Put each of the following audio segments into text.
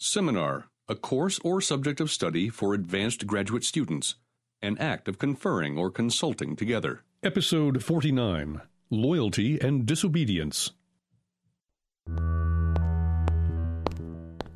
Seminar, a course or subject of study for advanced graduate students, an act of conferring or consulting together. Episode 49 Loyalty and Disobedience.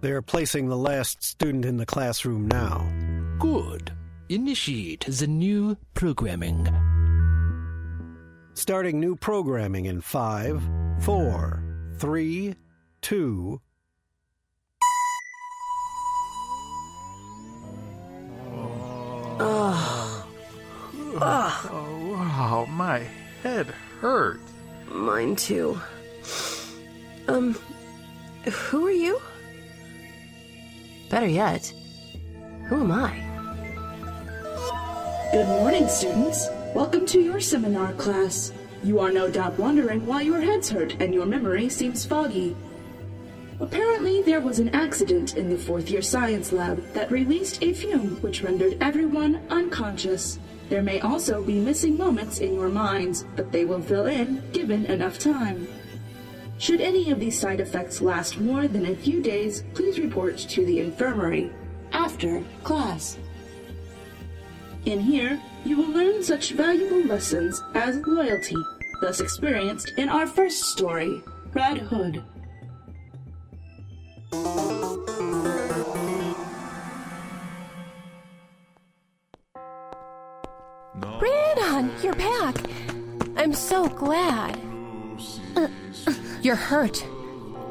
They're placing the last student in the classroom now. Good. Initiate the new programming. Starting new programming in five, four, three, two. Oh, wow, my head hurts. Mine too. Um, who are you? Better yet, who am I? Good morning, students. Welcome to your seminar class. You are no doubt wondering why your heads hurt and your memory seems foggy. Apparently, there was an accident in the fourth year science lab that released a fume which rendered everyone unconscious. There may also be missing moments in your minds, but they will fill in given enough time. Should any of these side effects last more than a few days, please report to the infirmary after class. In here, you will learn such valuable lessons as loyalty, thus experienced in our first story, Red Hood. Brandon, you're back. I'm so glad. Uh, you're hurt.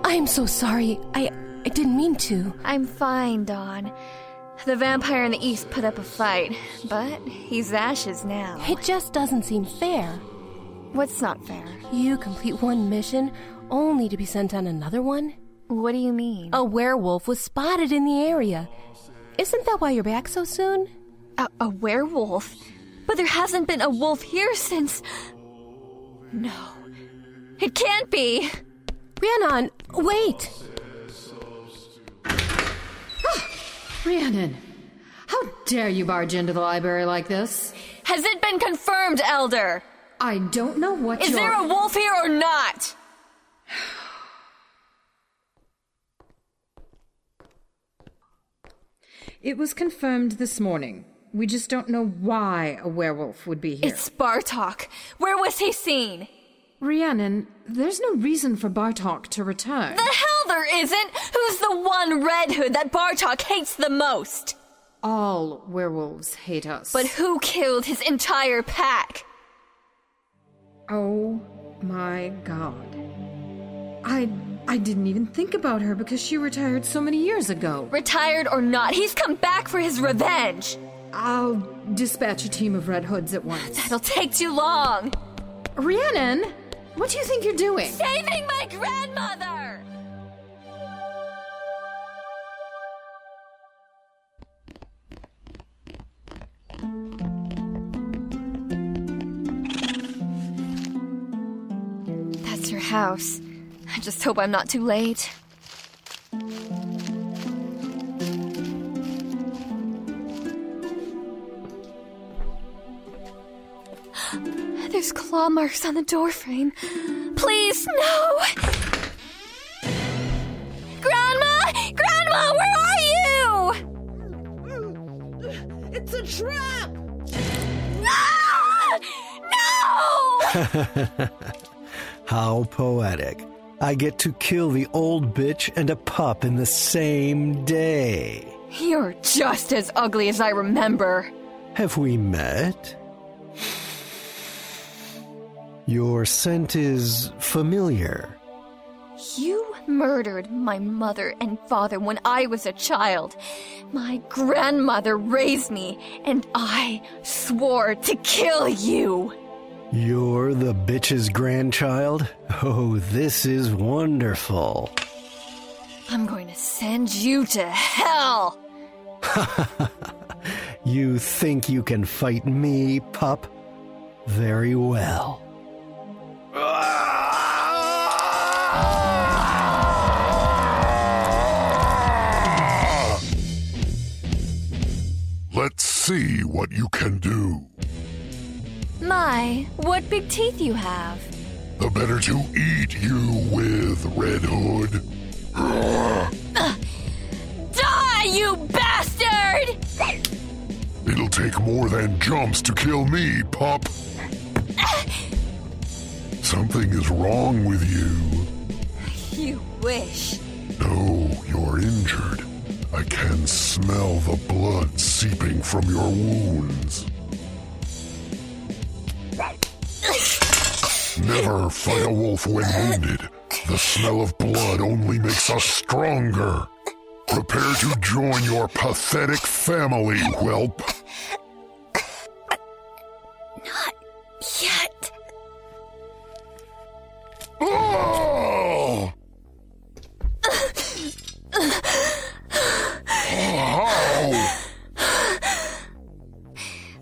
I'm so sorry. I I didn't mean to. I'm fine, Dawn. The vampire in the east put up a fight, but he's ashes now. It just doesn't seem fair. What's not fair? You complete one mission only to be sent on another one? What do you mean? A werewolf was spotted in the area. Isn't that why you're back so soon? A, a werewolf? But there hasn't been a wolf here since. No. It can't be! Rhiannon, wait! Ah, Rhiannon, how dare you barge into the library like this? Has it been confirmed, Elder? I don't know what Is you're... there a wolf here or not? It was confirmed this morning. We just don't know why a werewolf would be here. It's Bartok. Where was he seen? Rhiannon, there's no reason for Bartok to return. The hell there isn't! Who's the one Red Hood that Bartok hates the most? All werewolves hate us. But who killed his entire pack? Oh my god. I I didn't even think about her because she retired so many years ago. Retired or not, he's come back for his revenge. I'll dispatch a team of Red Hoods at once. That'll take too long. Rhiannon, what do you think you're doing? Saving my grandmother! That's her house. I just hope I'm not too late. There's claw marks on the doorframe. Please, no! Grandma! Grandma, where are you? It's a trap! Ah! No! How poetic. I get to kill the old bitch and a pup in the same day. You're just as ugly as I remember. Have we met? Your scent is familiar. You murdered my mother and father when I was a child. My grandmother raised me, and I swore to kill you. You're the bitch's grandchild? Oh, this is wonderful. I'm going to send you to hell. You think you can fight me, pup? Very well. Let's see what you can do. My, what big teeth you have. The better to eat you with, Red Hood. Die, you bastard! It'll take more than jumps to kill me, pup. Something is wrong with you. You wish. No, you're injured. I can smell the blood seeping from your wounds. Never fight a wolf when wounded. The smell of blood only makes us stronger. Prepare to join your pathetic family, whelp. Not yet. Oh! Oh!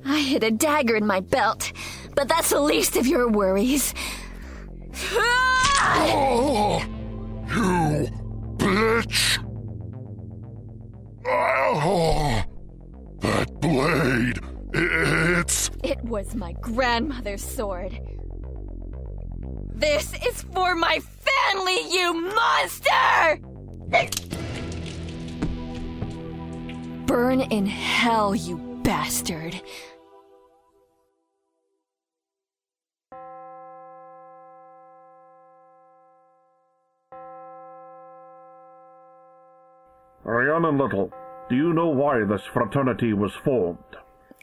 I hid a dagger in my belt, but that's the least of your worries. Oh! You bitch! Oh! That blade! It's. It was my grandmother's sword. This is for my family, you monster! Burn in hell, you bastard. Rhiannon Little, do you know why this fraternity was formed?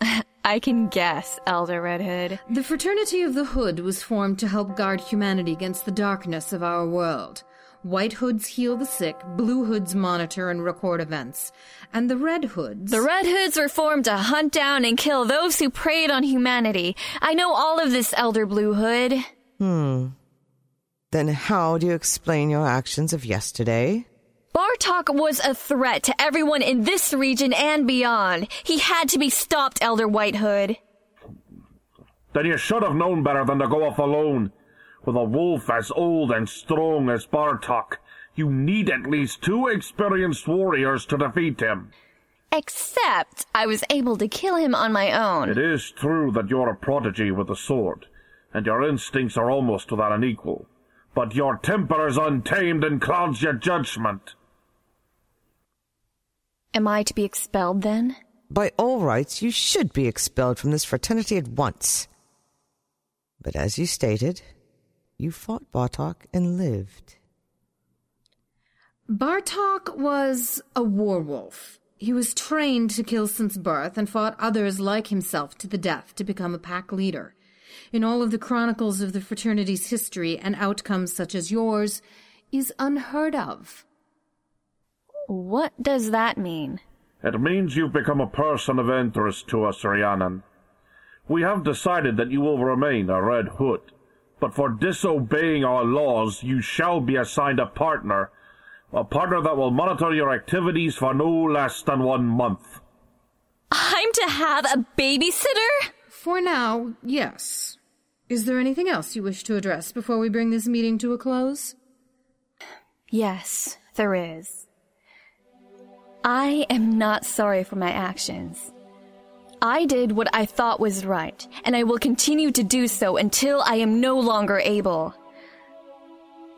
I can guess, Elder Red Hood. The Fraternity of the Hood was formed to help guard humanity against the darkness of our world. White Hoods heal the sick, Blue Hoods monitor and record events, and the Red Hoods. The Red Hoods were formed to hunt down and kill those who preyed on humanity. I know all of this, Elder Blue Hood. Hmm. Then how do you explain your actions of yesterday? Bartok was a threat to everyone in this region and beyond. He had to be stopped, Elder White Hood. Then you should have known better than to go off alone. With a wolf as old and strong as Bartok, you need at least two experienced warriors to defeat him. Except I was able to kill him on my own. It is true that you're a prodigy with the sword, and your instincts are almost without an equal. But your temper is untamed and clouds your judgment. Am I to be expelled then? By all rights, you should be expelled from this fraternity at once. But as you stated, you fought Bartok and lived. Bartok was a werewolf. He was trained to kill since birth and fought others like himself to the death to become a pack leader. In all of the chronicles of the fraternity's history, an outcome such as yours is unheard of. What does that mean? It means you've become a person of interest to us, Rhiannon. We have decided that you will remain a Red Hood, but for disobeying our laws, you shall be assigned a partner, a partner that will monitor your activities for no less than one month. I'm to have a babysitter? For now, yes. Is there anything else you wish to address before we bring this meeting to a close? Yes, there is. I am not sorry for my actions. I did what I thought was right, and I will continue to do so until I am no longer able.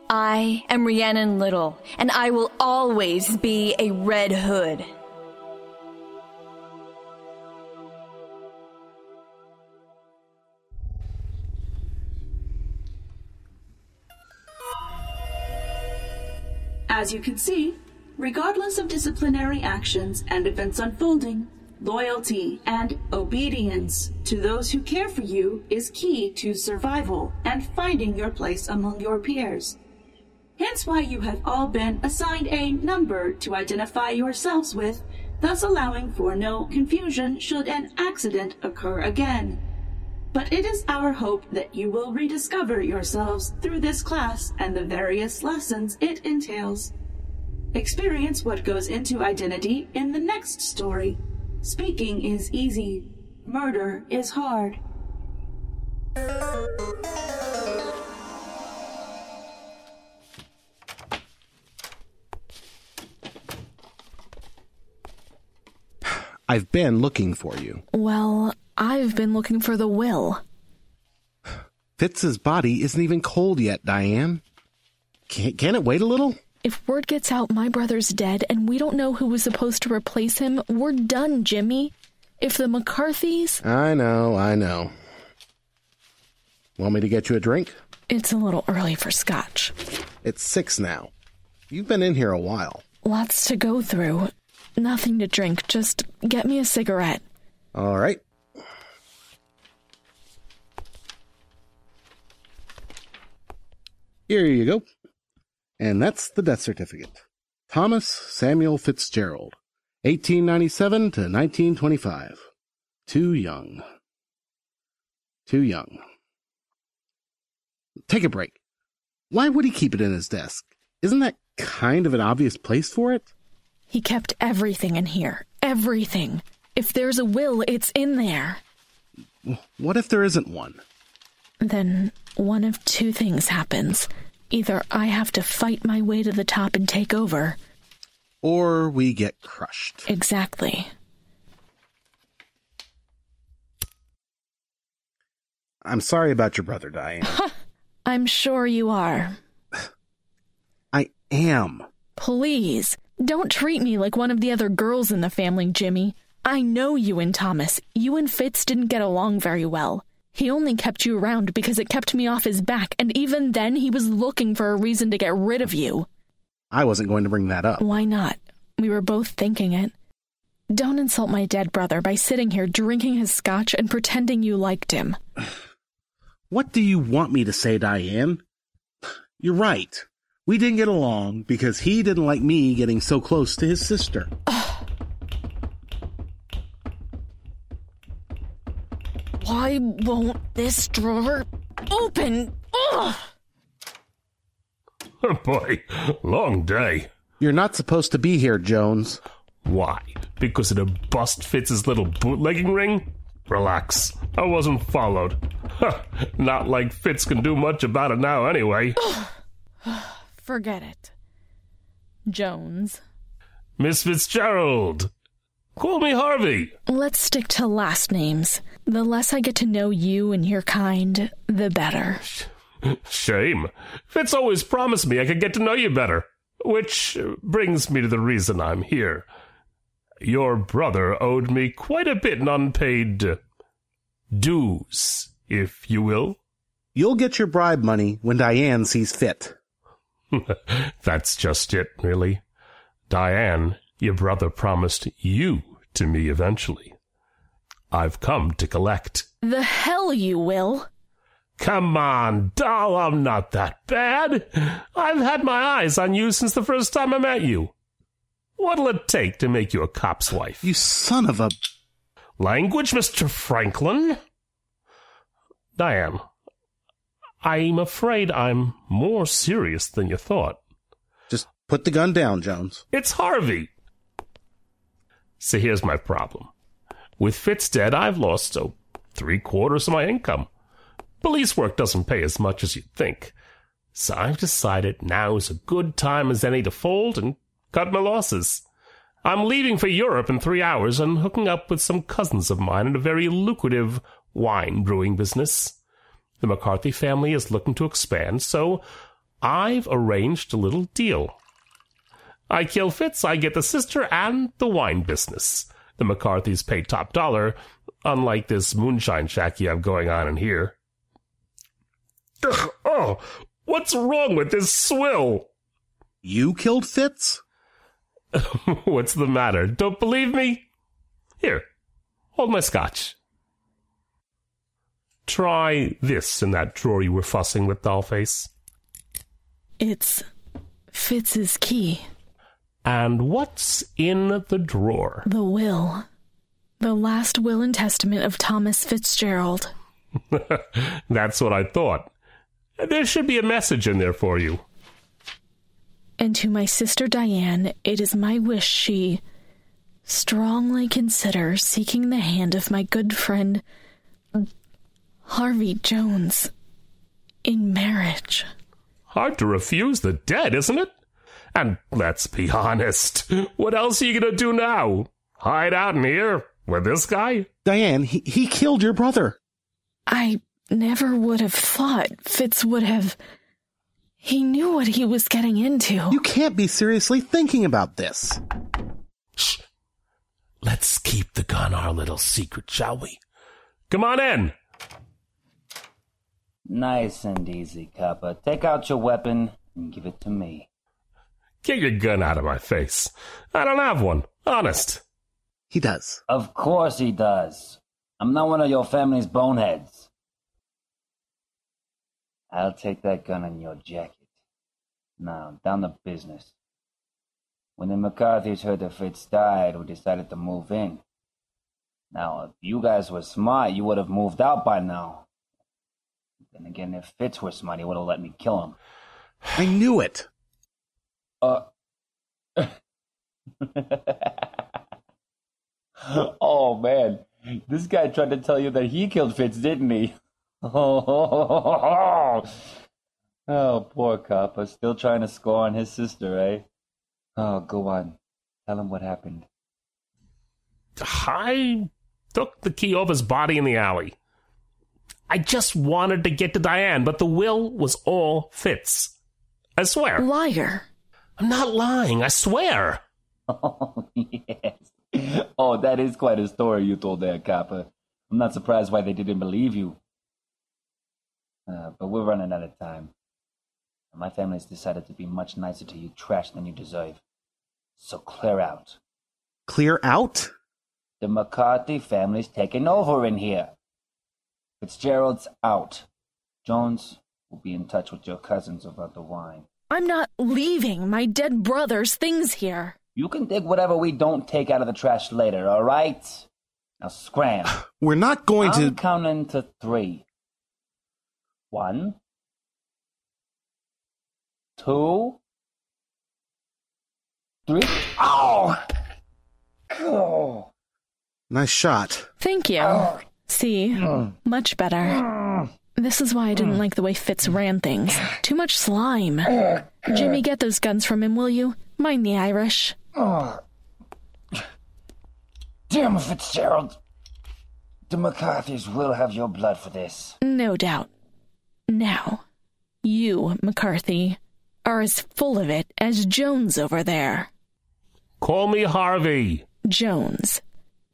I am Rhiannon Little, and I will always be a Red Hood. As you can see, regardless of disciplinary actions and events unfolding, loyalty and obedience to those who care for you is key to survival and finding your place among your peers. Hence why you have all been assigned a number to identify yourselves with, thus allowing for no confusion should an accident occur again. But it is our hope that you will rediscover yourselves through this class and the various lessons it entails. Experience what goes into identity in the next story. Speaking is easy, murder is hard. I've been looking for you. Well, I've been looking for the will. Fitz's body isn't even cold yet, Diane. Can, can it wait a little? If word gets out my brother's dead and we don't know who was supposed to replace him, we're done, Jimmy. If the McCarthys. I know, I know. Want me to get you a drink? It's a little early for scotch. It's six now. You've been in here a while. Lots to go through. Nothing to drink. Just get me a cigarette. All right. Here you go. And that's the death certificate. Thomas Samuel Fitzgerald, 1897 to 1925. Too young. Too young. Take a break. Why would he keep it in his desk? Isn't that kind of an obvious place for it? He kept everything in here. Everything. If there's a will, it's in there. What if there isn't one? Then one of two things happens. Either I have to fight my way to the top and take over, or we get crushed. Exactly. I'm sorry about your brother, Diane. I'm sure you are. I am. Please, don't treat me like one of the other girls in the family, Jimmy. I know you and Thomas. You and Fitz didn't get along very well. He only kept you around because it kept me off his back, and even then he was looking for a reason to get rid of you. I wasn't going to bring that up. Why not? We were both thinking it. Don't insult my dead brother by sitting here drinking his scotch and pretending you liked him. What do you want me to say, Diane? You're right. We didn't get along because he didn't like me getting so close to his sister. Why won't this drawer open? Ugh! Oh boy, long day. You're not supposed to be here, Jones. Why? Because of the bust Fitz's little bootlegging ring? Relax. I wasn't followed. not like Fitz can do much about it now, anyway. Forget it. Jones. Miss Fitzgerald. Call me Harvey. Let's stick to last names. The less I get to know you and your kind, the better. Shame. Fitz always promised me I could get to know you better. Which brings me to the reason I'm here. Your brother owed me quite a bit in unpaid dues, if you will. You'll get your bribe money when Diane sees fit. That's just it, really. Diane, your brother promised you to me eventually. I've come to collect. The hell you will. Come on, doll, I'm not that bad. I've had my eyes on you since the first time I met you. What'll it take to make you a cop's wife? You son of a. Language, Mr. Franklin? Diane, I'm afraid I'm more serious than you thought. Just put the gun down, Jones. It's Harvey. See, here's my problem. With Fitz dead, I've lost, oh, three quarters of my income. Police work doesn't pay as much as you'd think. So I've decided now is a good time as any to fold and cut my losses. I'm leaving for Europe in three hours and hooking up with some cousins of mine in a very lucrative wine brewing business. The McCarthy family is looking to expand, so I've arranged a little deal. I kill Fitz, I get the sister and the wine business. The McCarthys pay top dollar, unlike this moonshine shack you have going on in here. Ugh, oh, what's wrong with this swill? You killed Fitz? what's the matter? Don't believe me? Here, hold my scotch. Try this in that drawer you were fussing with, Dollface. It's Fitz's key. And what's in the drawer? The will. The last will and testament of Thomas Fitzgerald. That's what I thought. There should be a message in there for you. And to my sister Diane, it is my wish she strongly consider seeking the hand of my good friend Harvey Jones in marriage. Hard to refuse the dead, isn't it? And let's be honest, what else are you gonna do now? Hide out in here with this guy? Diane, he, he killed your brother. I never would have thought Fitz would have. He knew what he was getting into. You can't be seriously thinking about this. Shh. Let's keep the gun our little secret, shall we? Come on in. Nice and easy, Kappa. Take out your weapon and give it to me. Get your gun out of my face. I don't have one. Honest. He does. Of course he does. I'm not one of your family's boneheads. I'll take that gun in your jacket. Now, down to business. When the McCarthys heard that Fitz died, we decided to move in. Now, if you guys were smart, you would have moved out by now. Then again, if Fitz were smart, he would have let me kill him. I knew it. Uh. oh man, this guy tried to tell you that he killed Fitz, didn't he? oh, poor Kappa, still trying to score on his sister, eh? Oh, go on. Tell him what happened. I took the key off his body in the alley. I just wanted to get to Diane, but the will was all Fitz. I swear. Liar. I'm not lying, I swear. Oh, yes. Oh, that is quite a story you told there, Kappa. I'm not surprised why they didn't believe you. Uh, but we're running out of time. My family's decided to be much nicer to you trash than you deserve. So clear out. Clear out? The McCarthy family's taking over in here. Fitzgerald's out. Jones will be in touch with your cousins about the wine. I'm not leaving my dead brother's things here. You can dig whatever we don't take out of the trash later, all right? Now scram. We're not going to I'm to. counting to three. One, two, three. Oh! Oh! Nice shot. Thank you. See, mm. much better. Mm. This is why I didn't hmm. like the way Fitz ran things. Too much slime. Oh, Jimmy, get those guns from him, will you? Mind the Irish. Oh. Damn Fitzgerald. The McCarthys will have your blood for this. No doubt. Now, you, McCarthy, are as full of it as Jones over there. Call me Harvey. Jones.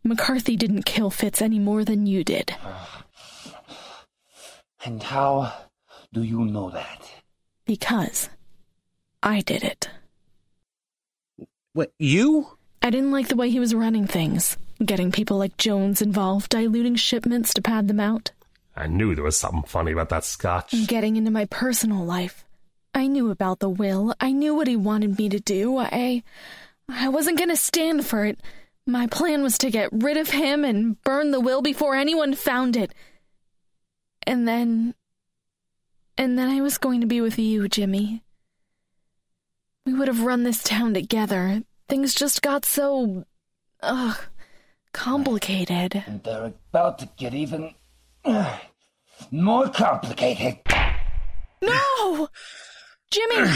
McCarthy didn't kill Fitz any more than you did. And how do you know that? Because I did it. What, you? I didn't like the way he was running things, getting people like Jones involved, diluting shipments to pad them out, I knew there was something funny about that scotch. getting into my personal life. I knew about the will. I knew what he wanted me to do. I I wasn't going to stand for it. My plan was to get rid of him and burn the will before anyone found it. And then and then I was going to be with you, Jimmy. We would have run this town together. Things just got so ugh complicated. And they're about to get even uh, more complicated. No! Jimmy!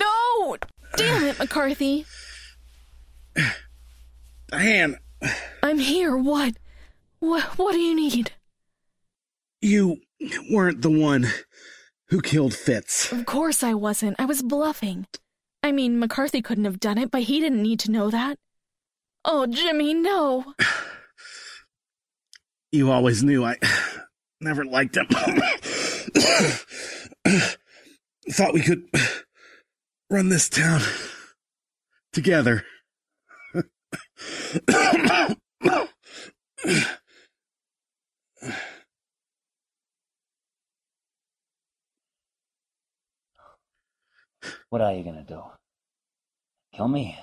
No! Damn it, McCarthy. Diane, I'm here. What? What what do you need? You weren't the one who killed Fitz. Of course I wasn't. I was bluffing. I mean, McCarthy couldn't have done it, but he didn't need to know that. Oh, Jimmy, no. You always knew I never liked him. Thought we could run this town together. What are you gonna do? Kill me?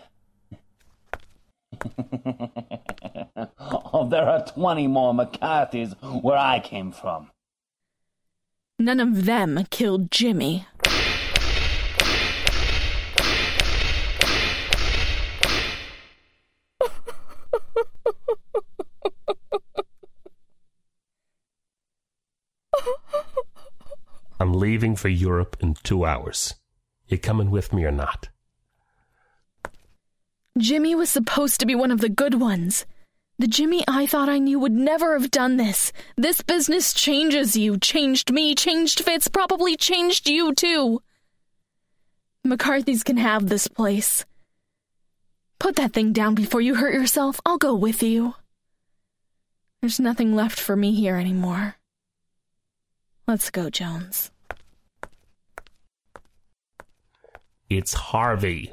oh, there are 20 more McCarthys where I came from. None of them killed Jimmy. I'm leaving for Europe in two hours. You coming with me or not? Jimmy was supposed to be one of the good ones. The Jimmy I thought I knew would never have done this. This business changes you, changed me, changed Fitz, probably changed you too. McCarthy's can have this place. Put that thing down before you hurt yourself. I'll go with you. There's nothing left for me here anymore. Let's go, Jones. It's Harvey.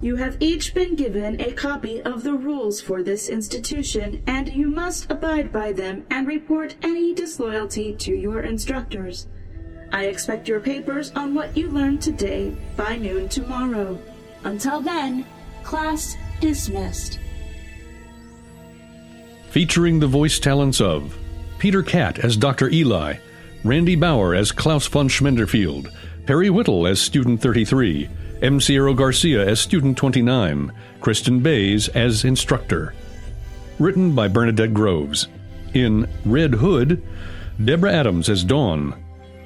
You have each been given a copy of the rules for this institution, and you must abide by them and report any disloyalty to your instructors. I expect your papers on what you learned today by noon tomorrow. Until then, class dismissed. Featuring the voice talents of Peter Cat as Dr. Eli, Randy Bauer as Klaus von Schmenderfield, Perry Whittle as Student 33, M. Sierra Garcia as Student 29, Kristen Bays as Instructor. Written by Bernadette Groves. In Red Hood, Deborah Adams as Dawn,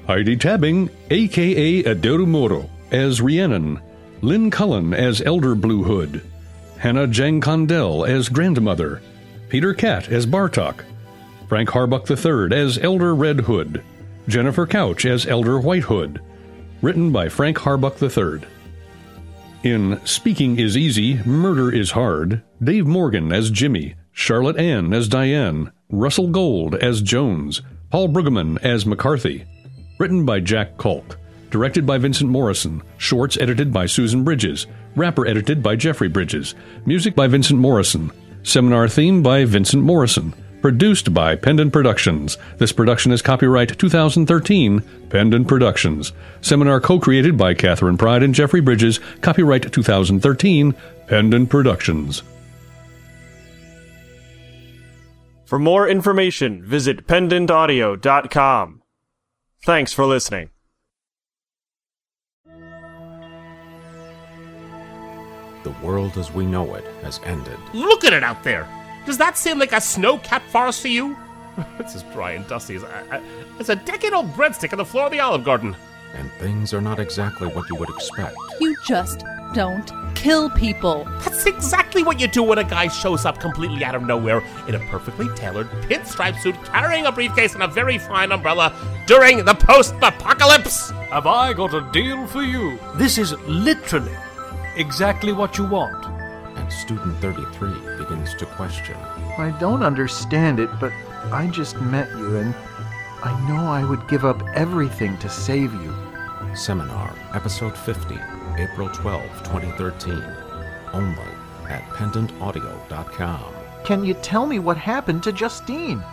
Heidi Tabbing, aka Aderu Moro, as Rhiannon, Lynn Cullen as Elder Blue Hood, Hannah Jang Condell as Grandmother, Peter Cat as Bartok, Frank Harbuck III as Elder Red Hood, Jennifer Couch as Elder White Hood. Written by Frank Harbuck III. In Speaking is Easy, Murder is Hard, Dave Morgan as Jimmy, Charlotte Ann as Diane, Russell Gold as Jones, Paul Brueggemann as McCarthy. Written by Jack Kalk. Directed by Vincent Morrison. Shorts edited by Susan Bridges. Wrapper edited by Jeffrey Bridges. Music by Vincent Morrison. Seminar theme by Vincent Morrison. Produced by Pendant Productions. This production is copyright 2013, Pendant Productions. Seminar co-created by Catherine Pride and Jeffrey Bridges. Copyright 2013, Pendant Productions. For more information, visit pendantaudio.com. Thanks for listening. The world as we know it has ended. Look at it out there! Does that seem like a snow-capped forest to you? it's as dry and dusty as a, as a decade-old breadstick on the floor of the Olive Garden. And things are not exactly what you would expect. You just don't kill people. That's exactly what you do when a guy shows up completely out of nowhere in a perfectly tailored pinstripe suit carrying a briefcase and a very fine umbrella during the post-apocalypse. Have I got a deal for you? This is literally exactly what you want. And student 33 begins to question. I don't understand it, but I just met you and I know I would give up everything to save you. Seminar, Episode 50, April 12, 2013. Only at pendantaudio.com. Can you tell me what happened to Justine?